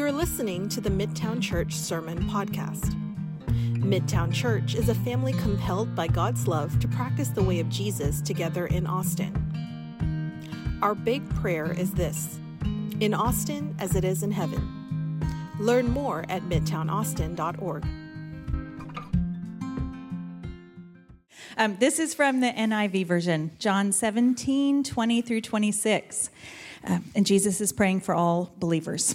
You're listening to the Midtown Church Sermon Podcast. Midtown Church is a family compelled by God's love to practice the way of Jesus together in Austin. Our big prayer is this in Austin as it is in heaven. Learn more at midtownaustin.org. Um, this is from the NIV version, John 17, 20 through 26. Um, and Jesus is praying for all believers.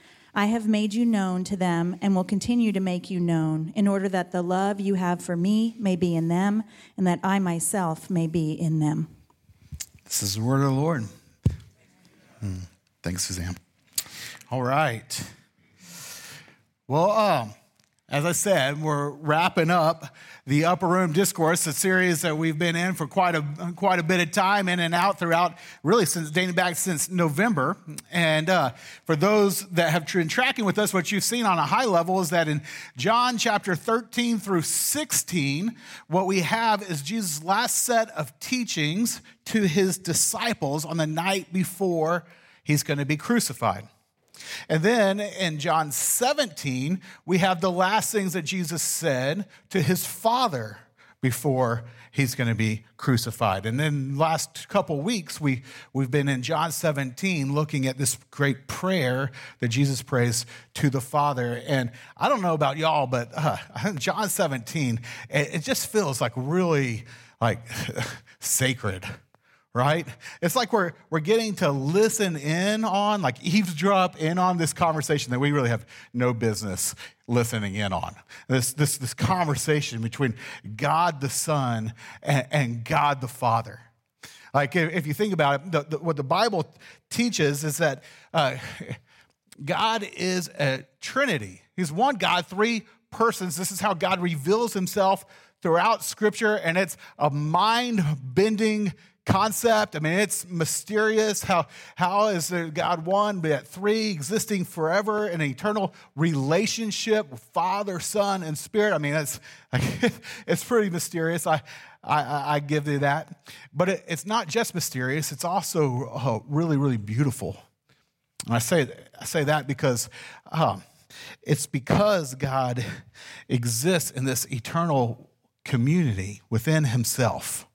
I have made you known to them and will continue to make you known, in order that the love you have for me may be in them, and that I myself may be in them. This is the word of the Lord. Hmm. Thanks, Suzanne. All right. Well, um, as I said, we're wrapping up the Upper Room Discourse, a series that we've been in for quite a quite a bit of time, in and out throughout, really since dating back since November. And uh, for those that have been tracking with us, what you've seen on a high level is that in John chapter 13 through 16, what we have is Jesus' last set of teachings to his disciples on the night before he's going to be crucified. And then in John 17, we have the last things that Jesus said to his Father before he's going to be crucified. And then last couple weeks we we've been in John 17 looking at this great prayer that Jesus prays to the Father. And I don't know about y'all, but uh, John 17 it, it just feels like really like sacred right? It's like we're, we're getting to listen in on, like eavesdrop in on this conversation that we really have no business listening in on. This, this, this conversation between God the Son and, and God the Father. Like, if you think about it, the, the, what the Bible teaches is that uh, God is a Trinity. He's one God, three persons. This is how God reveals himself throughout Scripture, and it's a mind bending concept. I mean, it's mysterious. How, how is God one, but yet three, existing forever in an eternal relationship with Father, Son, and Spirit? I mean, it's, it's pretty mysterious. I, I, I give you that. But it, it's not just mysterious, it's also uh, really, really beautiful. And I say, I say that because um, it's because God exists in this eternal community within Himself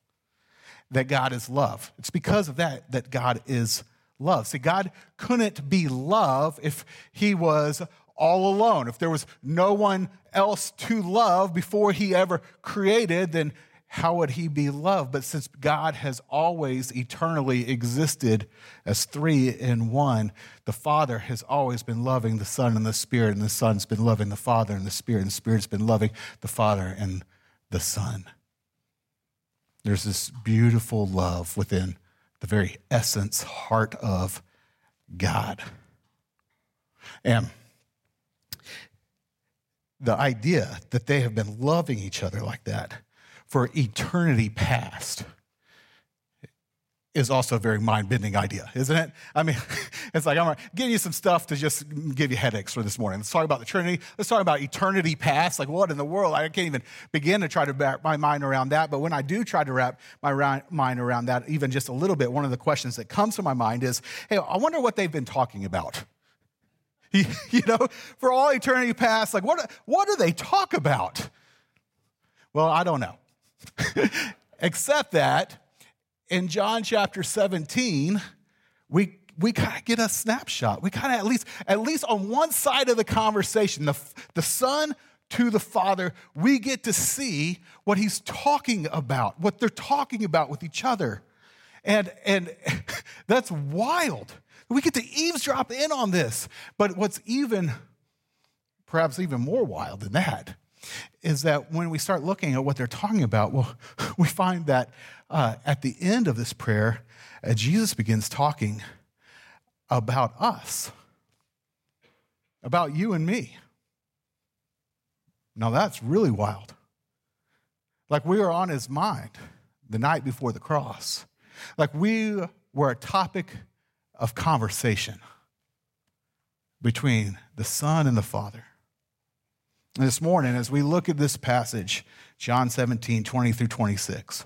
that God is love. It's because of that that God is love. See, God couldn't be love if he was all alone. If there was no one else to love before he ever created, then how would he be loved? But since God has always eternally existed as three in one, the Father has always been loving the Son and the Spirit, and the Son's been loving the Father and the Spirit, and the Spirit's been loving the Father and the Son. There's this beautiful love within the very essence, heart of God. And the idea that they have been loving each other like that for eternity past is also a very mind bending idea, isn't it? I mean, it's like I'm giving you some stuff to just give you headaches for this morning. Let's talk about the Trinity. Let's talk about eternity past. Like, what in the world? I can't even begin to try to wrap my mind around that. But when I do try to wrap my mind around that, even just a little bit, one of the questions that comes to my mind is hey, I wonder what they've been talking about. You know, for all eternity past, like, what, what do they talk about? Well, I don't know. Except that in John chapter 17, we we kind of get a snapshot. We kind of at least, at least on one side of the conversation, the, the son to the father, we get to see what he's talking about, what they're talking about with each other. And, and that's wild. We get to eavesdrop in on this. But what's even, perhaps even more wild than that, is that when we start looking at what they're talking about, well, we find that uh, at the end of this prayer, uh, Jesus begins talking about us, about you and me. Now that's really wild. Like we were on his mind the night before the cross. Like we were a topic of conversation between the Son and the Father. This morning, as we look at this passage, John 17, 20 through 26,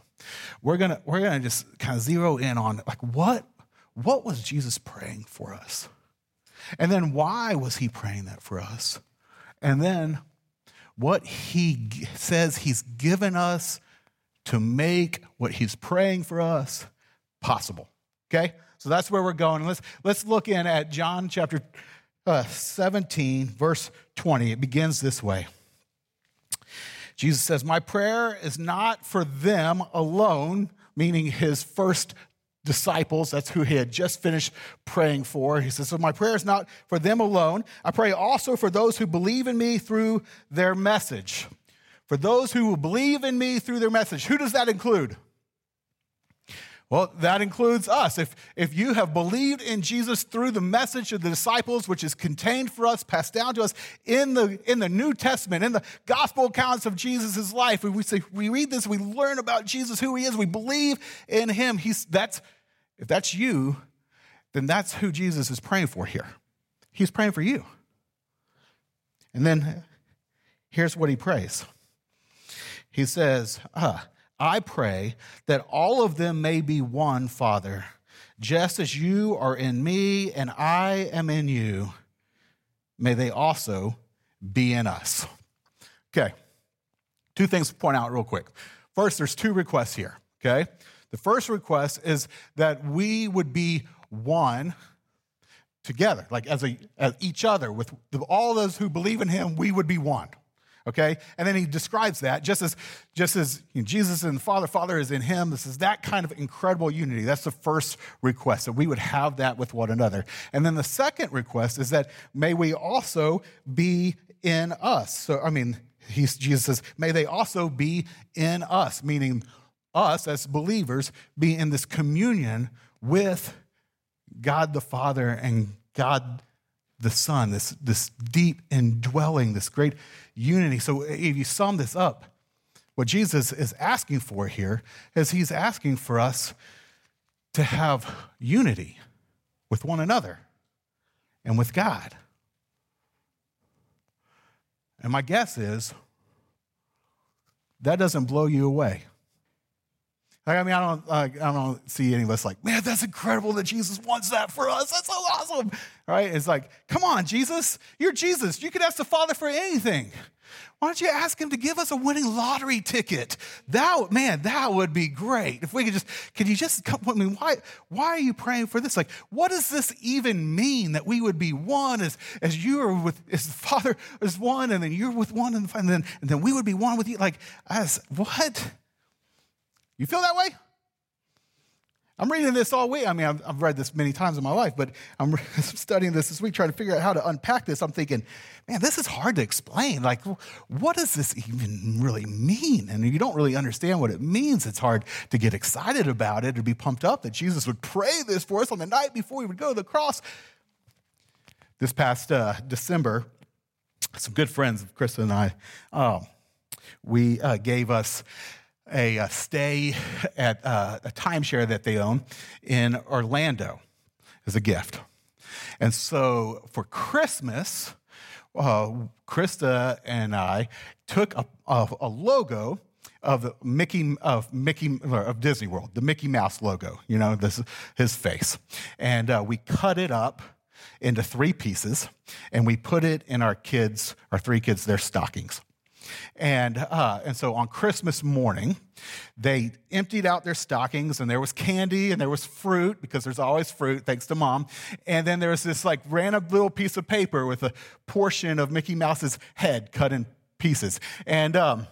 we're gonna, we're gonna just kind of zero in on like what, what was Jesus praying for us? And then why was he praying that for us? And then what he says he's given us to make what he's praying for us possible. Okay? So that's where we're going. Let's, let's look in at John chapter uh, 17, verse 20. It begins this way Jesus says, My prayer is not for them alone, meaning his first disciples. That's who he had just finished praying for. He says, So my prayer is not for them alone. I pray also for those who believe in me through their message. For those who will believe in me through their message. Who does that include? Well, that includes us. If, if you have believed in Jesus through the message of the disciples, which is contained for us, passed down to us in the, in the New Testament, in the gospel accounts of Jesus' life, we, say, we read this, we learn about Jesus, who he is, we believe in him. He's, that's, if that's you, then that's who Jesus is praying for here. He's praying for you. And then here's what he prays. He says, ah, I pray that all of them may be one, Father, just as you are in me and I am in you. May they also be in us. Okay, two things to point out real quick. First, there's two requests here, okay? The first request is that we would be one together, like as, a, as each other, with all those who believe in him, we would be one okay? And then he describes that just as just as jesus and the father father is in him. This is that kind of incredible unity. That's the first request that we would have that with one another. And then the second request is that may we also be in us. So i mean he's, jesus says may they also be in us meaning us as believers be in this communion with god the father and god the Son, this, this deep indwelling, this great unity. So if you sum this up, what Jesus is asking for here is he's asking for us to have unity with one another and with God. And my guess is that doesn't blow you away. I mean, I don't, I don't see any of us like, man, that's incredible that Jesus wants that for us. That's so awesome, right? It's like, come on, Jesus, you're Jesus. You could ask the Father for anything. Why don't you ask him to give us a winning lottery ticket? That man, that would be great. If we could just, could you just come? I mean, why, why are you praying for this? Like, what does this even mean that we would be one as, as you are with, as the Father is one, and then you're with one, and then, and then we would be one with you? Like, as what? You feel that way? I'm reading this all week. I mean, I've, I've read this many times in my life, but I'm studying this this week, trying to figure out how to unpack this. I'm thinking, man, this is hard to explain. Like, what does this even really mean? And if you don't really understand what it means, it's hard to get excited about it or be pumped up that Jesus would pray this for us on the night before he would go to the cross. This past uh, December, some good friends of Krista and I, um, we uh, gave us a, a stay at uh, a timeshare that they own in Orlando as a gift. And so for Christmas, uh, Krista and I took a, a, a logo of Mickey of Mickey of Disney World, the Mickey Mouse logo. You know, this his face, and uh, we cut it up into three pieces, and we put it in our kids, our three kids, their stockings. And, uh, and so on Christmas morning, they emptied out their stockings and there was candy and there was fruit because there's always fruit, thanks to mom. And then there was this like random little piece of paper with a portion of Mickey Mouse's head cut in pieces. And um,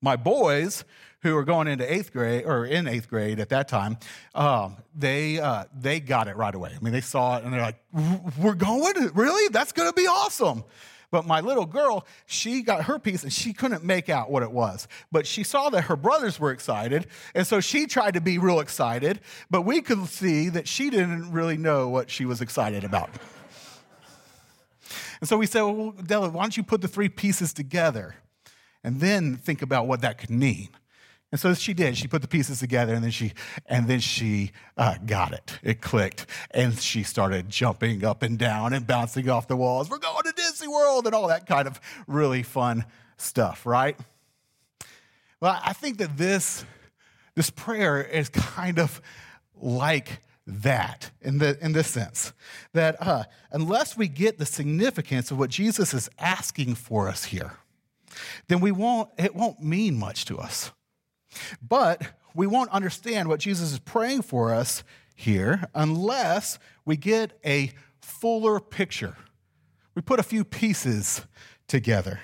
my boys, who were going into eighth grade or in eighth grade at that time, um, they uh, they got it right away. I mean, they saw it and they're like, "We're going? Really? That's going to be awesome!" But my little girl, she got her piece and she couldn't make out what it was. But she saw that her brothers were excited, and so she tried to be real excited. But we could see that she didn't really know what she was excited about. And so we said, Well, Della, why don't you put the three pieces together and then think about what that could mean? And so she did. She put the pieces together, and then she and then she uh, got it. It clicked, and she started jumping up and down and bouncing off the walls. We're going to Disney World and all that kind of really fun stuff, right? Well, I think that this this prayer is kind of like that in the in this sense that uh, unless we get the significance of what Jesus is asking for us here, then we won't it won't mean much to us. But we won't understand what Jesus is praying for us here unless we get a fuller picture. We put a few pieces together.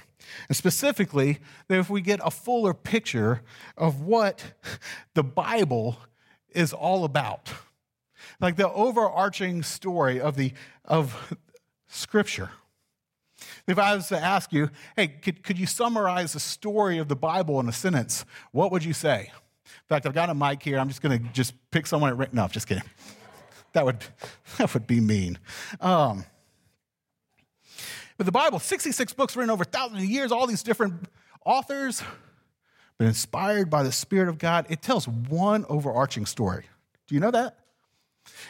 And specifically, that if we get a fuller picture of what the Bible is all about, like the overarching story of, the, of Scripture. If I was to ask you, hey, could, could you summarize the story of the Bible in a sentence? What would you say? In fact, I've got a mic here. I'm just going to just pick someone. At, no, just kidding. That would, that would be mean. Um, but the Bible, 66 books written over thousands of years, all these different authors, but inspired by the Spirit of God, it tells one overarching story. Do you know that?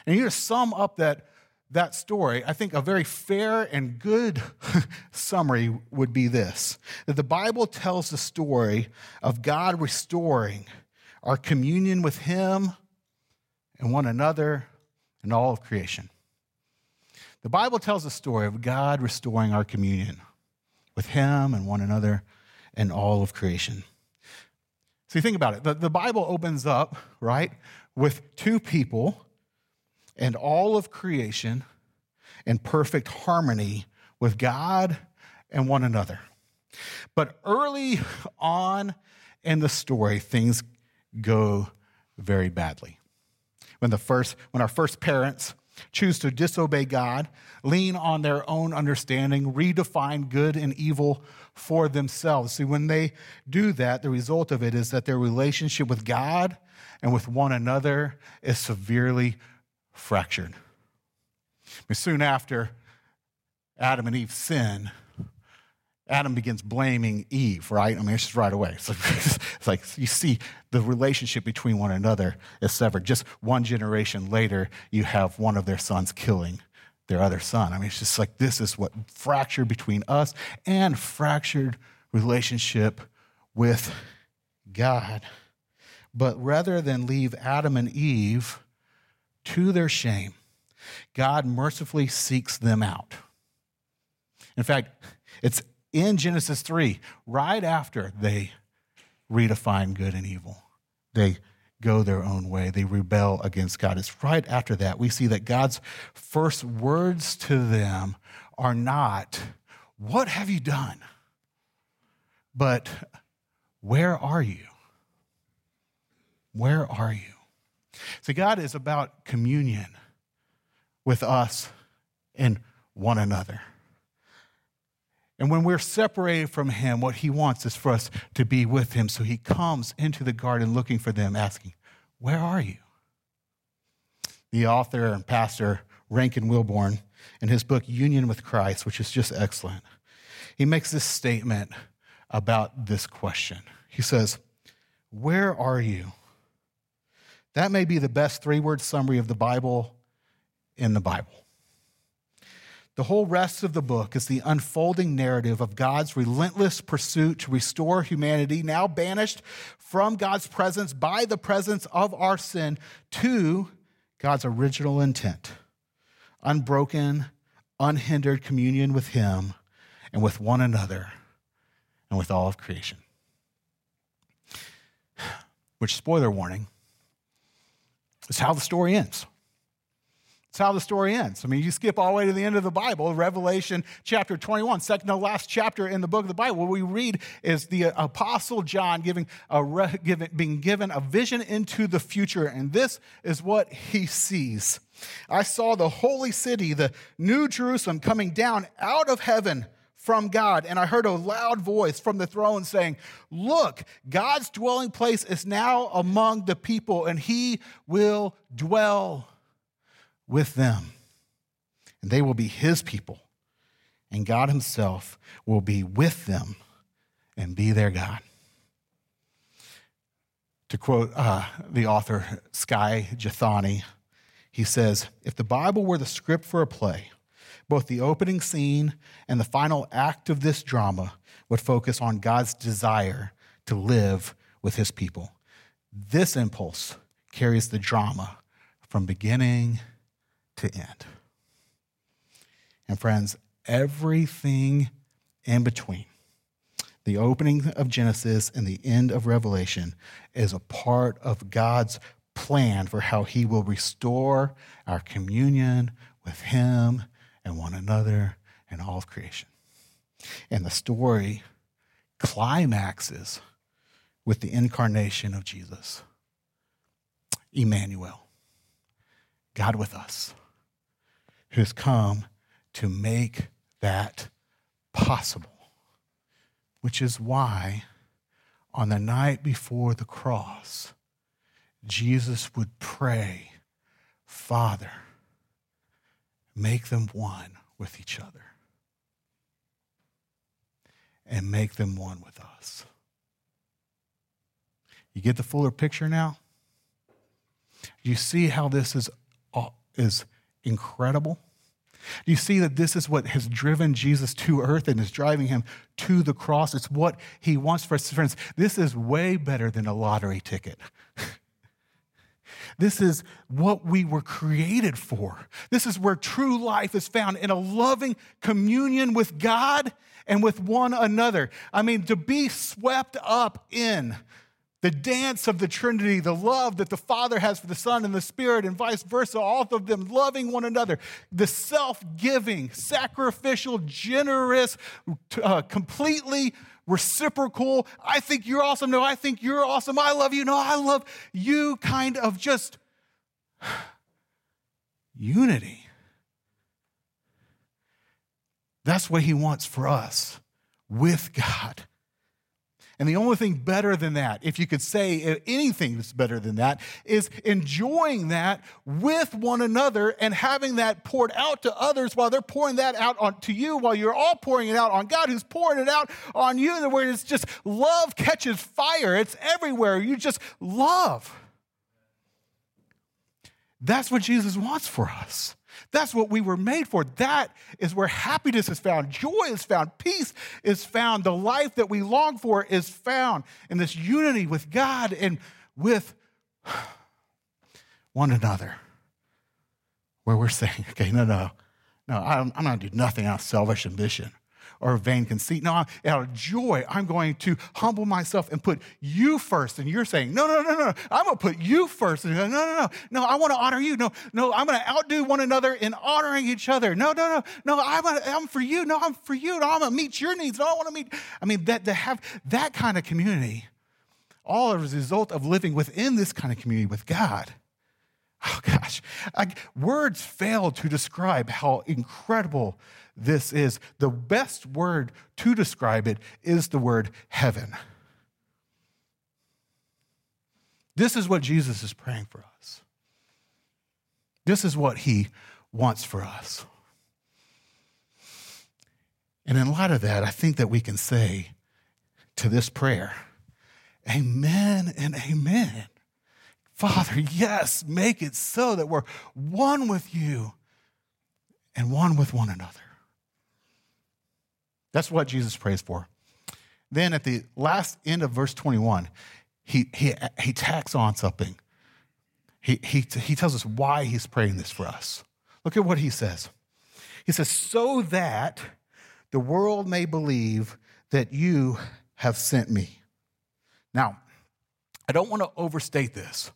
And you to sum up that that story, I think a very fair and good summary would be this that the Bible tells the story of God restoring our communion with Him and one another and all of creation. The Bible tells the story of God restoring our communion with Him and one another and all of creation. See, think about it. The, the Bible opens up, right, with two people and all of creation in perfect harmony with God and one another. But early on in the story, things go very badly. When, the first, when our first parents choose to disobey God, lean on their own understanding, redefine good and evil for themselves. See, when they do that, the result of it is that their relationship with God and with one another is severely fractured. But soon after Adam and Eve sin, Adam begins blaming Eve, right? I mean, it's just right away. Like, it's like, you see the relationship between one another is severed. Just one generation later, you have one of their sons killing their other son. I mean, it's just like this is what fractured between us and fractured relationship with God. But rather than leave Adam and Eve to their shame, God mercifully seeks them out. In fact, it's in Genesis 3, right after they redefine good and evil. They go their own way, they rebel against God. It's right after that we see that God's first words to them are not, What have you done? but, Where are you? Where are you? See, God is about communion with us and one another. And when we're separated from Him, what He wants is for us to be with Him. So He comes into the garden looking for them, asking, Where are you? The author and pastor Rankin Wilbourne, in his book Union with Christ, which is just excellent, he makes this statement about this question. He says, Where are you? That may be the best three word summary of the Bible in the Bible. The whole rest of the book is the unfolding narrative of God's relentless pursuit to restore humanity, now banished from God's presence by the presence of our sin, to God's original intent unbroken, unhindered communion with Him and with one another and with all of creation. Which, spoiler warning, is how the story ends. It's how the story ends. I mean, you skip all the way to the end of the Bible, Revelation chapter 21, second to last chapter in the book of the Bible. What we read is the uh, apostle John giving a giving, being given a vision into the future, and this is what he sees. I saw the holy city, the new Jerusalem, coming down out of heaven from God, and I heard a loud voice from the throne saying, Look, God's dwelling place is now among the people, and he will dwell with them. And they will be his people, and God himself will be with them and be their God. To quote uh, the author Skye Jethani, he says, If the Bible were the script for a play, both the opening scene and the final act of this drama would focus on God's desire to live with his people. This impulse carries the drama from beginning to end. And friends, everything in between, the opening of Genesis and the end of Revelation, is a part of God's plan for how he will restore our communion with him and one another and all of creation. And the story climaxes with the incarnation of Jesus, Emmanuel, God with us, who's come to make that possible, which is why on the night before the cross, Jesus would pray, Father, make them one with each other and make them one with us. You get the fuller picture now? You see how this is, is incredible? You see that this is what has driven Jesus to earth and is driving him to the cross. It's what he wants for us. Friends, this is way better than a lottery ticket. This is what we were created for. This is where true life is found in a loving communion with God and with one another. I mean, to be swept up in the dance of the Trinity, the love that the Father has for the Son and the Spirit, and vice versa, all of them loving one another, the self giving, sacrificial, generous, uh, completely reciprocal, I think you're awesome. No, I think you're awesome. I love you. No, I love you kind of just unity. That's what he wants for us with God. And the only thing better than that, if you could say anything that's better than that, is enjoying that with one another and having that poured out to others while they're pouring that out on, to you, while you're all pouring it out on God who's pouring it out on you, where it's just love catches fire. It's everywhere. You just love. That's what Jesus wants for us. That's what we were made for. That is where happiness is found, joy is found, peace is found. The life that we long for is found in this unity with God and with one another. Where we're saying, okay, no, no, no, I'm, I'm not going to do nothing out of selfish ambition or vain conceit. No, out of joy, I'm going to humble myself and put you first. And you're saying, no, no, no, no, I'm going to put you first. And no, no, no, no, I want to honor you. No, no, I'm going to outdo one another in honoring each other. No, no, no, no, I'm, I'm for you. No, I'm for you. No, I'm going to meet your needs. No, I want to meet. I mean, that to have that kind of community, all as a result of living within this kind of community with God. Oh gosh, words fail to describe how incredible this is. The best word to describe it is the word heaven. This is what Jesus is praying for us. This is what he wants for us. And in light of that, I think that we can say to this prayer, Amen and Amen. Father, yes, make it so that we're one with you and one with one another. That's what Jesus prays for. Then at the last end of verse 21, he, he, he tacks on something. He, he, he tells us why he's praying this for us. Look at what he says. He says, So that the world may believe that you have sent me. Now, I don't want to overstate this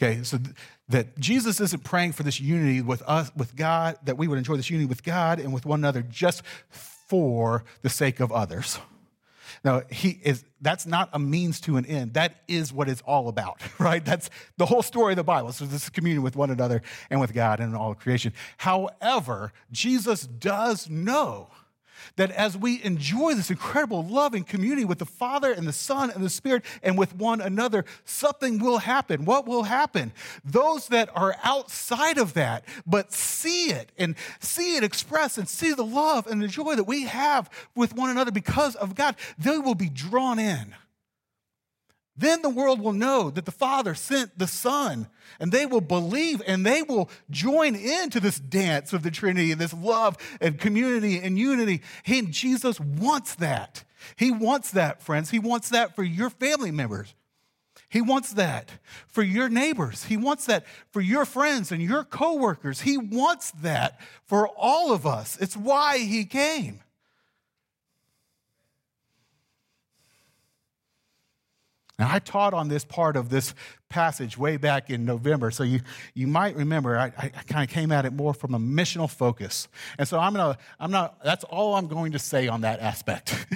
Okay, so th- that Jesus isn't praying for this unity with us, with God, that we would enjoy this unity with God and with one another just for the sake of others. Now, he is, that's not a means to an end. That is what it's all about, right? That's the whole story of the Bible. So this is communion with one another and with God and all creation. However, Jesus does know that as we enjoy this incredible loving community with the Father and the Son and the Spirit and with one another, something will happen. What will happen? Those that are outside of that, but see it and see it expressed and see the love and the joy that we have with one another because of God, they will be drawn in. Then the world will know that the Father sent the Son, and they will believe and they will join into this dance of the Trinity and this love and community and unity. And Jesus wants that. He wants that, friends. He wants that for your family members. He wants that for your neighbors. He wants that for your friends and your coworkers. He wants that for all of us. It's why he came. Now, I taught on this part of this passage way back in November, so you, you might remember I, I kind of came at it more from a missional focus. And so I'm gonna, I'm not, that's all I'm going to say on that aspect,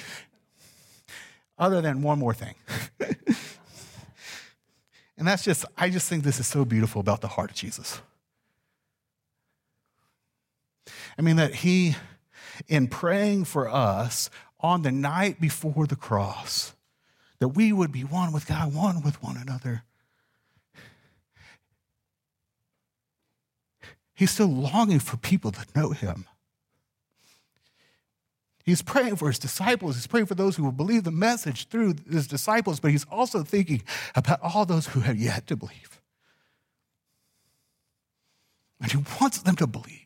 other than one more thing. and that's just, I just think this is so beautiful about the heart of Jesus. I mean, that he, in praying for us on the night before the cross, that we would be one with God, one with one another. He's still longing for people to know him. He's praying for his disciples. He's praying for those who will believe the message through his disciples, but he's also thinking about all those who have yet to believe. And he wants them to believe.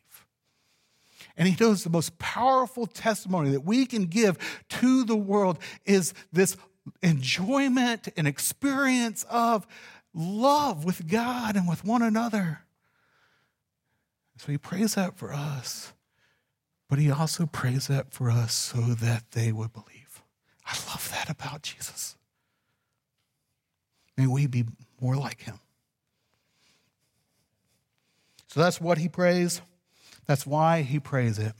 And he knows the most powerful testimony that we can give to the world is this enjoyment and experience of love with God and with one another. So he prays that for us, but he also prays that for us so that they would believe. I love that about Jesus. May we be more like him. So that's what he prays. That's why he prays it.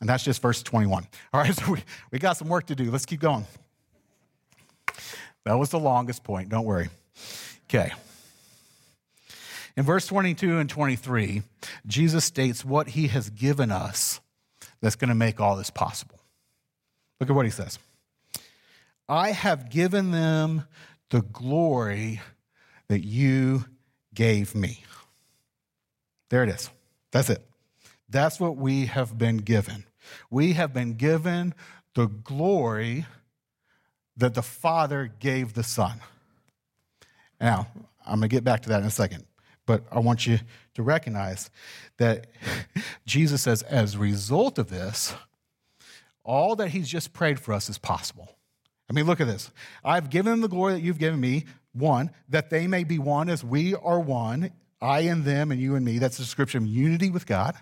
And that's just verse 21. All right, so we, we got some work to do. Let's keep going. That was the longest point, don't worry. Okay. In verse 22 and 23, Jesus states what he has given us that's going to make all this possible. Look at what he says I have given them the glory that you gave me. There it is. That's it. That's what we have been given. We have been given the glory that the Father gave the Son. Now, I'm going to get back to that in a second, but I want you to recognize that Jesus says, as a result of this, all that he's just prayed for us is possible. I mean, look at this. I've given them the glory that you've given me, one, that they may be one as we are one, I and them and you and me. That's the description of unity with God.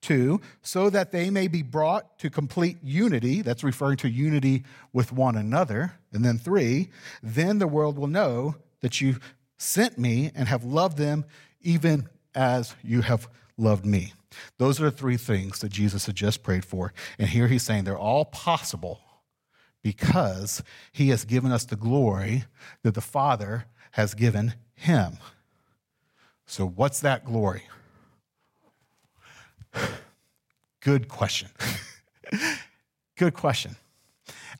Two, so that they may be brought to complete unity. That's referring to unity with one another. And then three, then the world will know that you sent me and have loved them even as you have loved me. Those are the three things that Jesus had just prayed for. And here he's saying they're all possible because he has given us the glory that the Father has given him. So, what's that glory? Good question. Good question.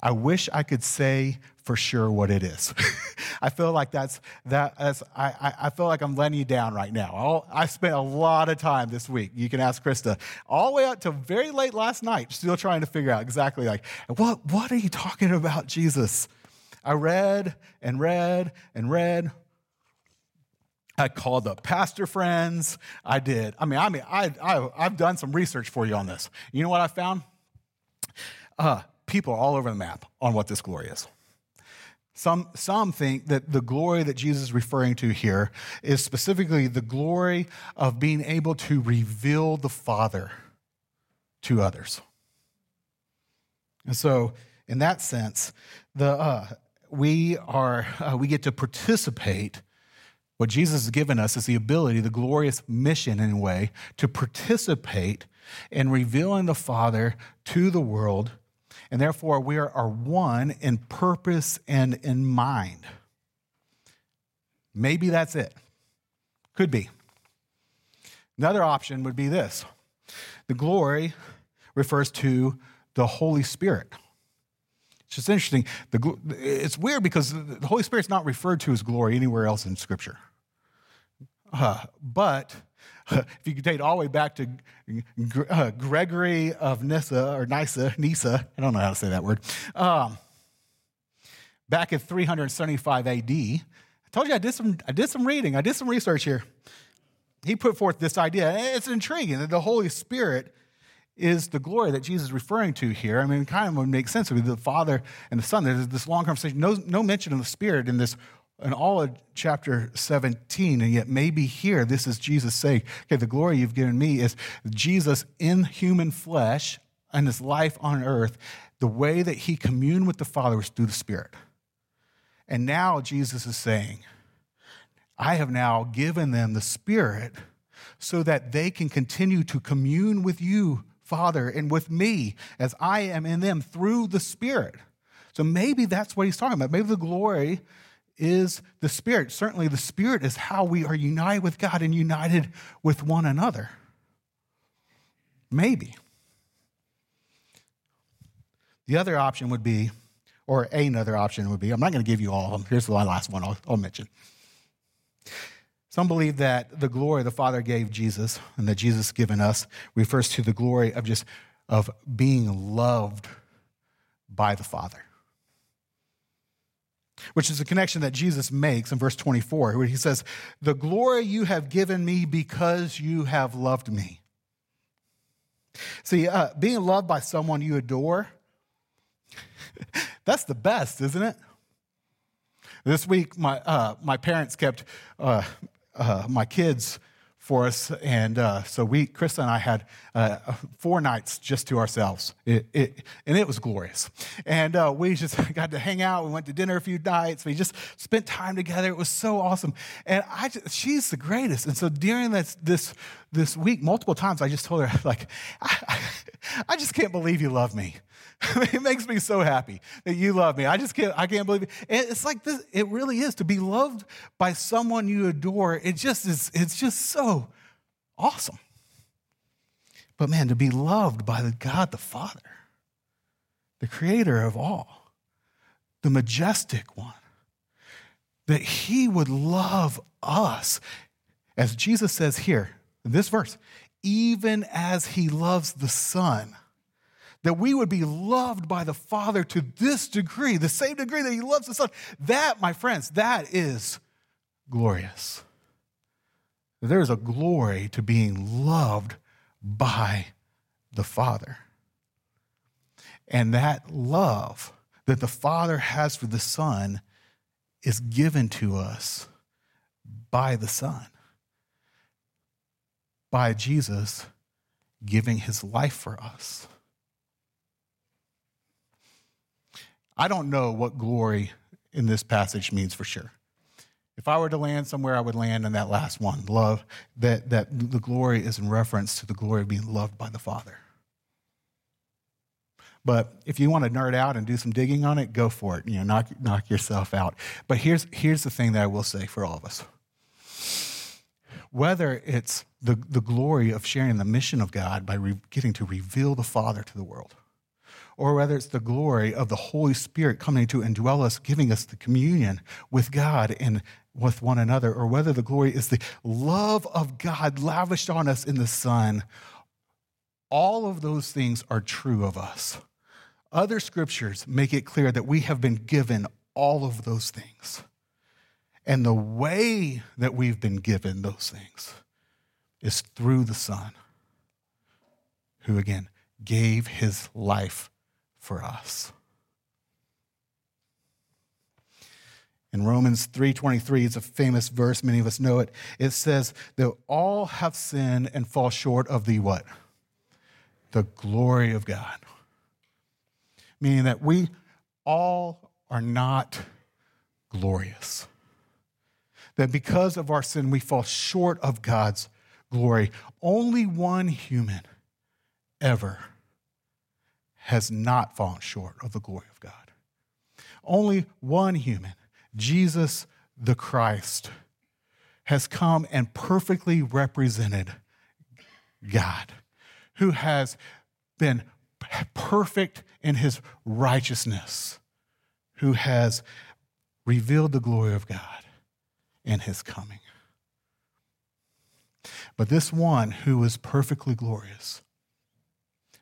I wish I could say for sure what it is. I feel like that's that. I, I feel like I'm letting you down right now. I'll, I spent a lot of time this week. You can ask Krista all the way up to very late last night, still trying to figure out exactly like what what are you talking about, Jesus? I read and read and read. I called up pastor friends. I did. I mean, I mean, I, I, I've done some research for you on this. You know what I found? Uh, people all over the map on what this glory is. Some, some think that the glory that Jesus is referring to here is specifically the glory of being able to reveal the Father to others. And so, in that sense, the, uh, we, are, uh, we get to participate What Jesus has given us is the ability, the glorious mission in a way, to participate in revealing the Father to the world. And therefore, we are, are one in purpose and in mind. Maybe that's it. Could be. Another option would be this the glory refers to the Holy Spirit. It's just interesting. The, it's weird because the Holy Spirit's not referred to as glory anywhere else in Scripture. Uh, but if you could take it all the way back to uh, Gregory of Nyssa, or Nyssa, Nyssa, I don't know how to say that word, um, back in 375 AD, I told you I did, some, I did some reading, I did some research here. He put forth this idea. It's intriguing that the Holy Spirit is the glory that Jesus is referring to here. I mean, it kind of would make sense with the Father and the Son. There's this long conversation, no, no mention of the Spirit in this in all of chapter 17, and yet maybe here this is Jesus saying, okay, the glory you've given me is Jesus in human flesh and his life on earth. The way that he communed with the Father was through the Spirit. And now Jesus is saying, I have now given them the Spirit so that they can continue to commune with you Father and with me as I am in them through the Spirit. So maybe that's what he's talking about. Maybe the glory is the Spirit. Certainly, the Spirit is how we are united with God and united with one another. Maybe. The other option would be, or another option would be, I'm not going to give you all of them. Here's the last one I'll, I'll mention. Some believe that the glory the Father gave Jesus and that Jesus given us refers to the glory of just of being loved by the Father. Which is a connection that Jesus makes in verse 24, where he says, The glory you have given me because you have loved me. See, uh, being loved by someone you adore, that's the best, isn't it? This week, my, uh, my parents kept uh, uh, my kids for us. And uh, so we, Krista and I had uh, four nights just to ourselves. It, it, and it was glorious. And uh, we just got to hang out. We went to dinner a few nights. We just spent time together. It was so awesome. And I just, she's the greatest. And so during this, this, this week, multiple times, I just told her, like, I, I just can't believe you love me. it makes me so happy that you love me. I just can't, I can't believe it. It's like this, it really is to be loved by someone you adore. It just is, it's just so awesome. But man, to be loved by the God the Father, the creator of all, the majestic one, that he would love us, as Jesus says here this verse, even as he loves the Son that we would be loved by the Father to this degree, the same degree that He loves the Son. That, my friends, that is glorious. There is a glory to being loved by the Father. And that love that the Father has for the Son is given to us by the Son, by Jesus giving his life for us. I don't know what glory in this passage means for sure. If I were to land somewhere, I would land in that last one love, that, that the glory is in reference to the glory of being loved by the Father. But if you want to nerd out and do some digging on it, go for it. You know, knock, knock yourself out. But here's, here's the thing that I will say for all of us. Whether it's the, the glory of sharing the mission of God by re- getting to reveal the Father to the world, or whether it's the glory of the Holy Spirit coming to indwell us, giving us the communion with God and with one another, or whether the glory is the love of God lavished on us in the Son. All of those things are true of us. Other scriptures make it clear that we have been given all of those things. And the way that we've been given those things is through the Son, who again gave his life for us. In Romans 3:23, it's a famous verse, many of us know it. It says that all have sinned and fall short of the what? The glory of God. Meaning that we all are not glorious. that because of our sin, we fall short of God's glory. Only one human ever has not fallen short of the glory of God. Only one human, Jesus the Christ, has come and perfectly represented God, who has been perfect in his righteousness, who has revealed the glory of God in his coming. But this one who was perfectly glorious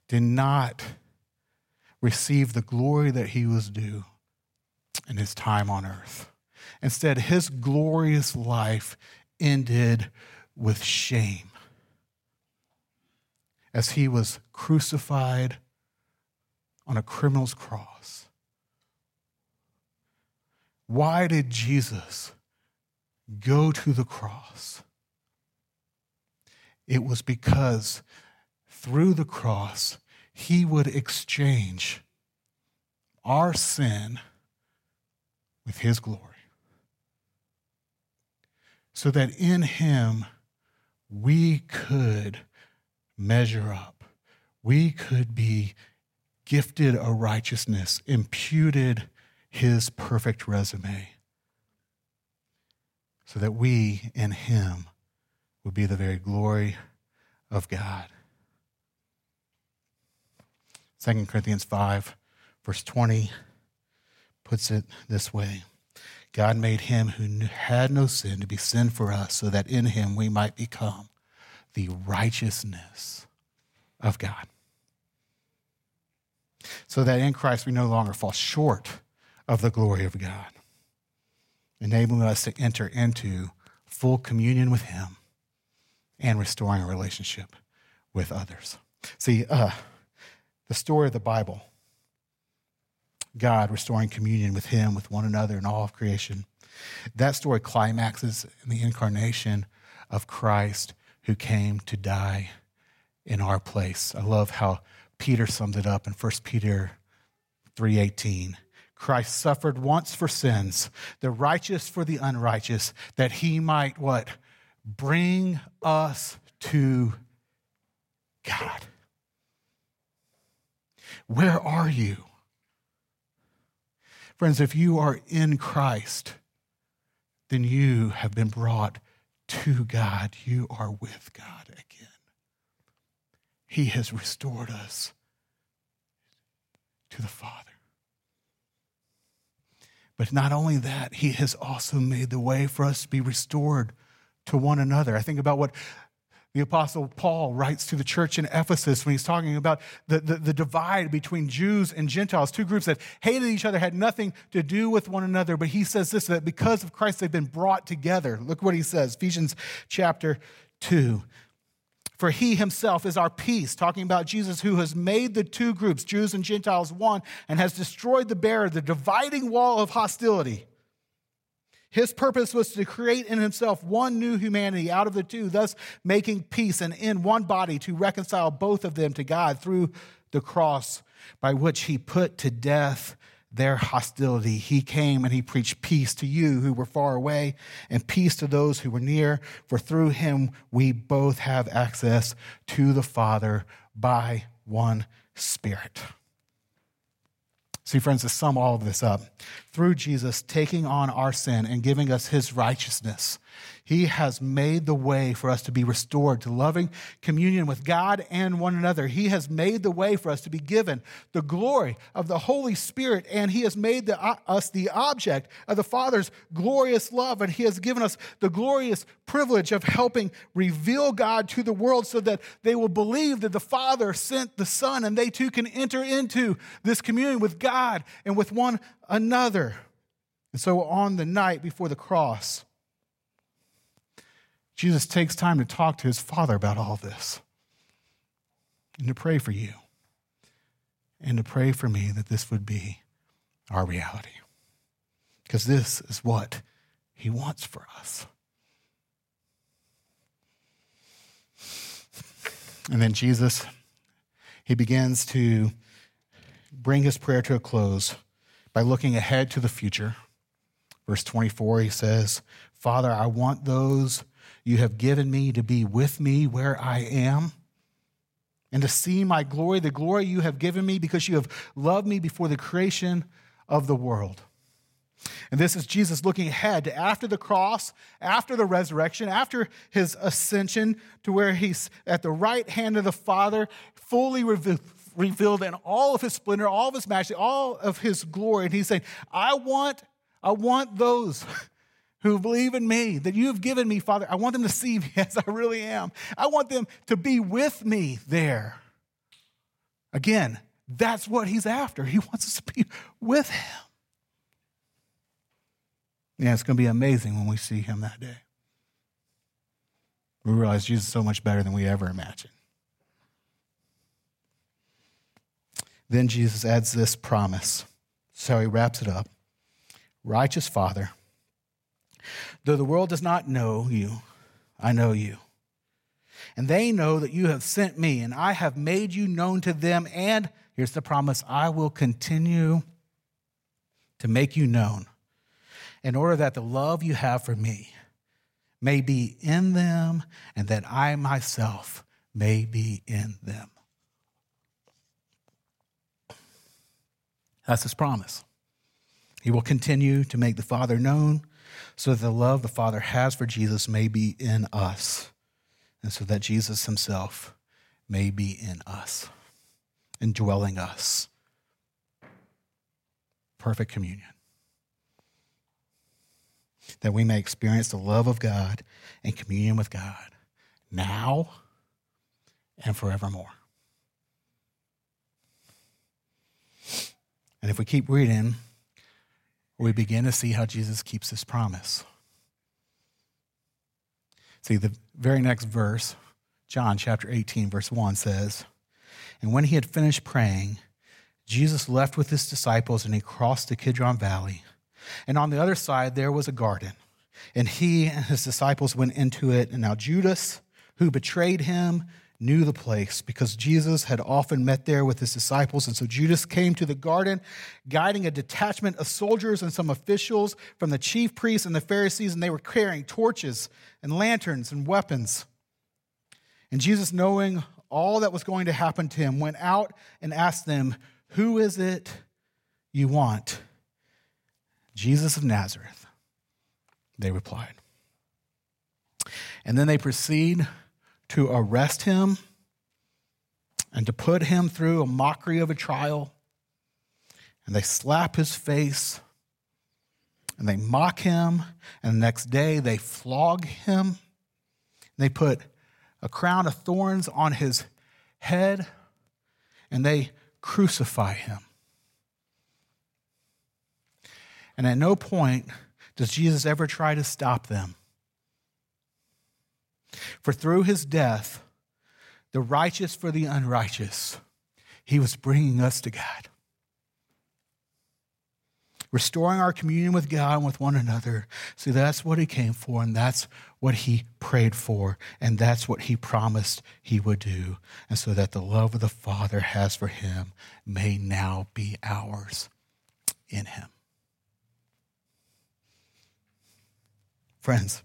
did not receive the glory that he was due in his time on earth. Instead, his glorious life ended with shame as he was crucified on a criminal's cross. Why did Jesus go to the cross? It was because through the cross, he would exchange our sin with his glory. So that in him we could measure up, we could be gifted a righteousness, imputed his perfect resume, so that we in him would be the very glory of God. 2 Corinthians 5, verse 20 puts it this way God made him who had no sin to be sin for us, so that in him we might become the righteousness of God. So that in Christ we no longer fall short of the glory of God, enabling us to enter into full communion with him and restoring a relationship with others. See, uh, the story of the Bible, God restoring communion with Him, with one another, and all of creation, that story climaxes in the incarnation of Christ who came to die in our place. I love how Peter sums it up in 1 Peter 3:18. Christ suffered once for sins, the righteous for the unrighteous, that he might what? Bring us to God. Where are you? Friends, if you are in Christ, then you have been brought to God. You are with God again. He has restored us to the Father. But not only that, He has also made the way for us to be restored to one another. I think about what the Apostle Paul writes to the church in Ephesus when he's talking about the, the, the, divide between Jews and Gentiles, two groups that hated each other, had nothing to do with one another. But he says this that because of Christ, they've been brought together. Look what he says Ephesians chapter 2. For he himself is our peace, talking about Jesus who has made the two groups, Jews and Gentiles, one, and has destroyed the barrier, the dividing wall of hostility his purpose was to create in himself one new humanity out of the two, thus making peace and in one body to reconcile both of them to God through the cross by which he put to death their hostility. He came and he preached peace to you who were far away and peace to those who were near, for through him we both have access to the Father by one Spirit. See, friends, to sum all of this up, through Jesus taking on our sin and giving us his righteousness, he has made the way for us to be restored to loving communion with God and one another. He has made the way for us to be given the glory of the Holy Spirit, and He has made the, uh, us the object of the Father's glorious love, and He has given us the glorious privilege of helping reveal God to the world so that they will believe that the Father sent the Son, and they too can enter into this communion with God and with one another. And so, on the night before the cross, Jesus takes time to talk to his Father about all this and to pray for you and to pray for me that this would be our reality. Because this is what he wants for us. And then Jesus, he begins to bring his prayer to a close by looking ahead to the future Verse 24, he says, Father, I want those you have given me to be with me where I am and to see my glory, the glory you have given me because you have loved me before the creation of the world. And this is Jesus looking ahead to after the cross, after the resurrection, after his ascension to where he's at the right hand of the Father, fully revealed in all of his splendor, all of his majesty, all of his glory. And he's saying, I want, I want those who believe in me that you have given me, Father. I want them to see me as I really am. I want them to be with me there. Again, that's what he's after. He wants us to be with him. Yeah, it's going to be amazing when we see him that day. We realize Jesus is so much better than we ever imagined. Then Jesus adds this promise. So he wraps it up Righteous Father, though the world does not know you, I know you. And they know that you have sent me, and I have made you known to them. And here's the promise I will continue to make you known in order that the love you have for me may be in them and that I myself may be in them. That's his promise. He will continue to make the Father known so that the love the Father has for Jesus may be in us and so that Jesus himself may be in us, indwelling us. Perfect communion that we may experience the love of God and communion with God now and forevermore. And if we keep reading, we begin to see how Jesus keeps his promise. See, the very next verse, John chapter 18, verse 1 says, And when he had finished praying, Jesus left with his disciples and he crossed the Kidron Valley. And on the other side, there was a garden. And he and his disciples went into it. And now Judas, who betrayed him, knew the place because Jesus had often met there with his disciples. And so Judas came to the garden, guiding a detachment of soldiers and some officials from the chief priests and the Pharisees, and they were carrying torches and lanterns and weapons. And Jesus, knowing all that was going to happen to him, went out and asked them, Who is it you want? Jesus of Nazareth, they replied. And then they proceed to arrest him and to put him through a mockery of a trial. And they slap his face and they mock him. And the next day they flog him. They put a crown of thorns on his head and they crucify him. And at no point does Jesus ever try to stop them. For through his death, the righteous for the unrighteous, he was bringing us to God. Restoring our communion with God and with one another. See, that's what he came for, and that's what he prayed for, and that's what he promised he would do. And so that the love of the Father has for him may now be ours in him. Friends,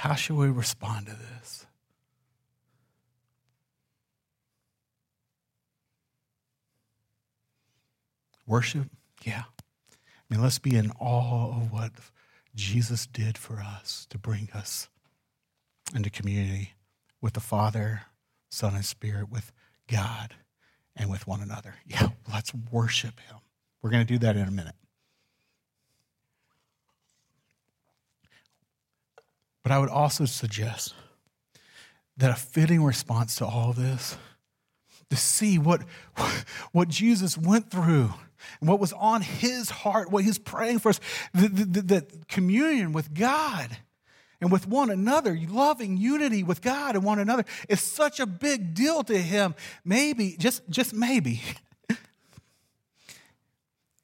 how should we respond to this? Worship? Yeah. I mean, let's be in awe of what Jesus did for us to bring us into community with the Father, Son, and Spirit, with God, and with one another. Yeah, let's worship Him. We're going to do that in a minute. But I would also suggest that a fitting response to all this, to see what, what Jesus went through and what was on his heart, what he's praying for us, the communion with God and with one another, loving unity with God and one another is such a big deal to him. Maybe, just, just maybe,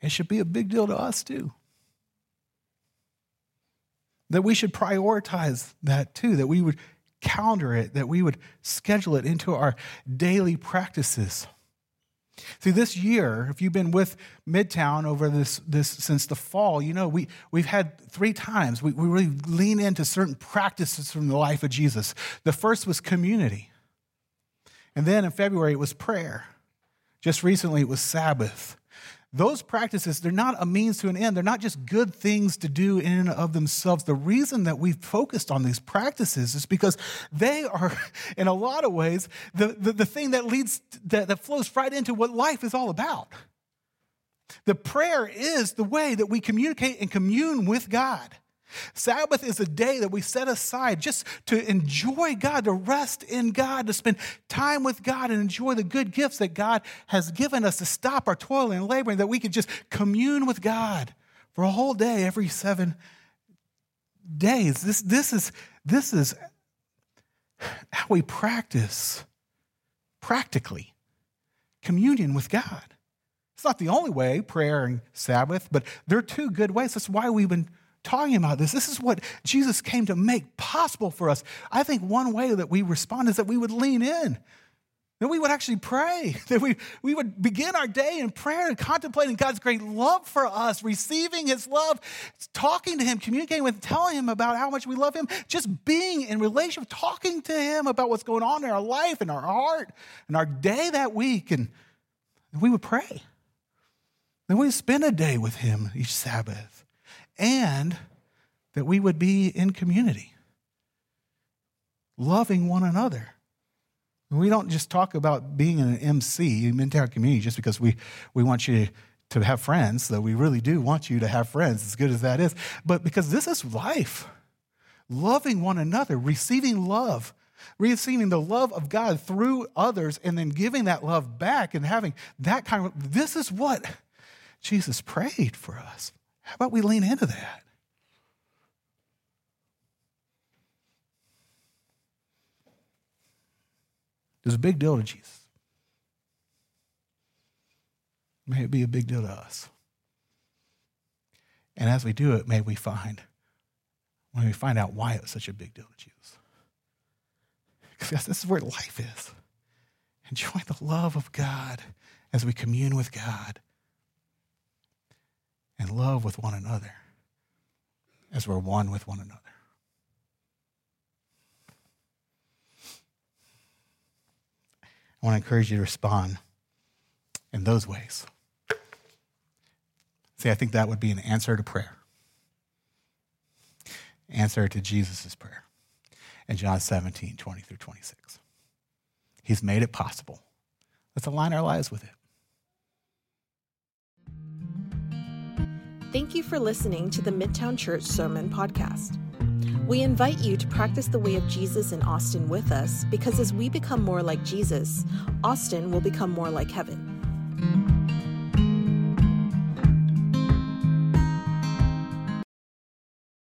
it should be a big deal to us too that we should prioritize that too, that we would counter it, that we would schedule it into our daily practices. See, this year, if you've been with Midtown over this, this since the fall, you know we, we've had three times we, we really lean into certain practices from the life of Jesus. The first was community. And then in February, it was prayer. Just recently, it was Sabbath. Those practices, they're not a means to an end. They're not just good things to do in and of themselves. The reason that we've focused on these practices is because they are, in a lot of ways, the, the, the thing that leads, that, that flows right into what life is all about. The prayer is the way that we communicate and commune with God. Sabbath is a day that we set aside just to enjoy God, to rest in God, to spend time with God and enjoy the good gifts that God has given us to stop our toiling and laboring, that we could just commune with God for a whole day every seven days. This, this, is, this is how we practice practically communion with God. It's not the only way, prayer and Sabbath, but they're two good ways. That's why we've been talking about this. This is what Jesus came to make possible for us. I think one way that we respond is that we would lean in, that we would actually pray, that we, we would begin our day in prayer and contemplating God's great love for us, receiving His love, talking to Him, communicating with, Him, telling Him about how much we love Him, just being in relationship, talking to Him about what's going on in our life and our heart and our day that week. And, and we would pray. Then we would spend a day with Him each Sabbath and that we would be in community, loving one another. We don't just talk about being an MC, Midtown community, just because we, we want you to have friends, though we really do want you to have friends, as good as that is, but because this is life. Loving one another, receiving love, receiving the love of God through others, and then giving that love back and having that kind of this is what Jesus prayed for us. How about we lean into that? It's a big deal to Jesus. May it be a big deal to us. And as we do it, may we find, when we find out why it's such a big deal to Jesus. Because this is where life is. Enjoy the love of God as we commune with God and love with one another as we're one with one another. I want to encourage you to respond in those ways. See, I think that would be an answer to prayer. Answer to Jesus' prayer in John 17, 20 through 26. He's made it possible. Let's align our lives with it. Thank you for listening to the Midtown Church Sermon Podcast. We invite you to practice the way of Jesus in Austin with us because as we become more like Jesus, Austin will become more like heaven.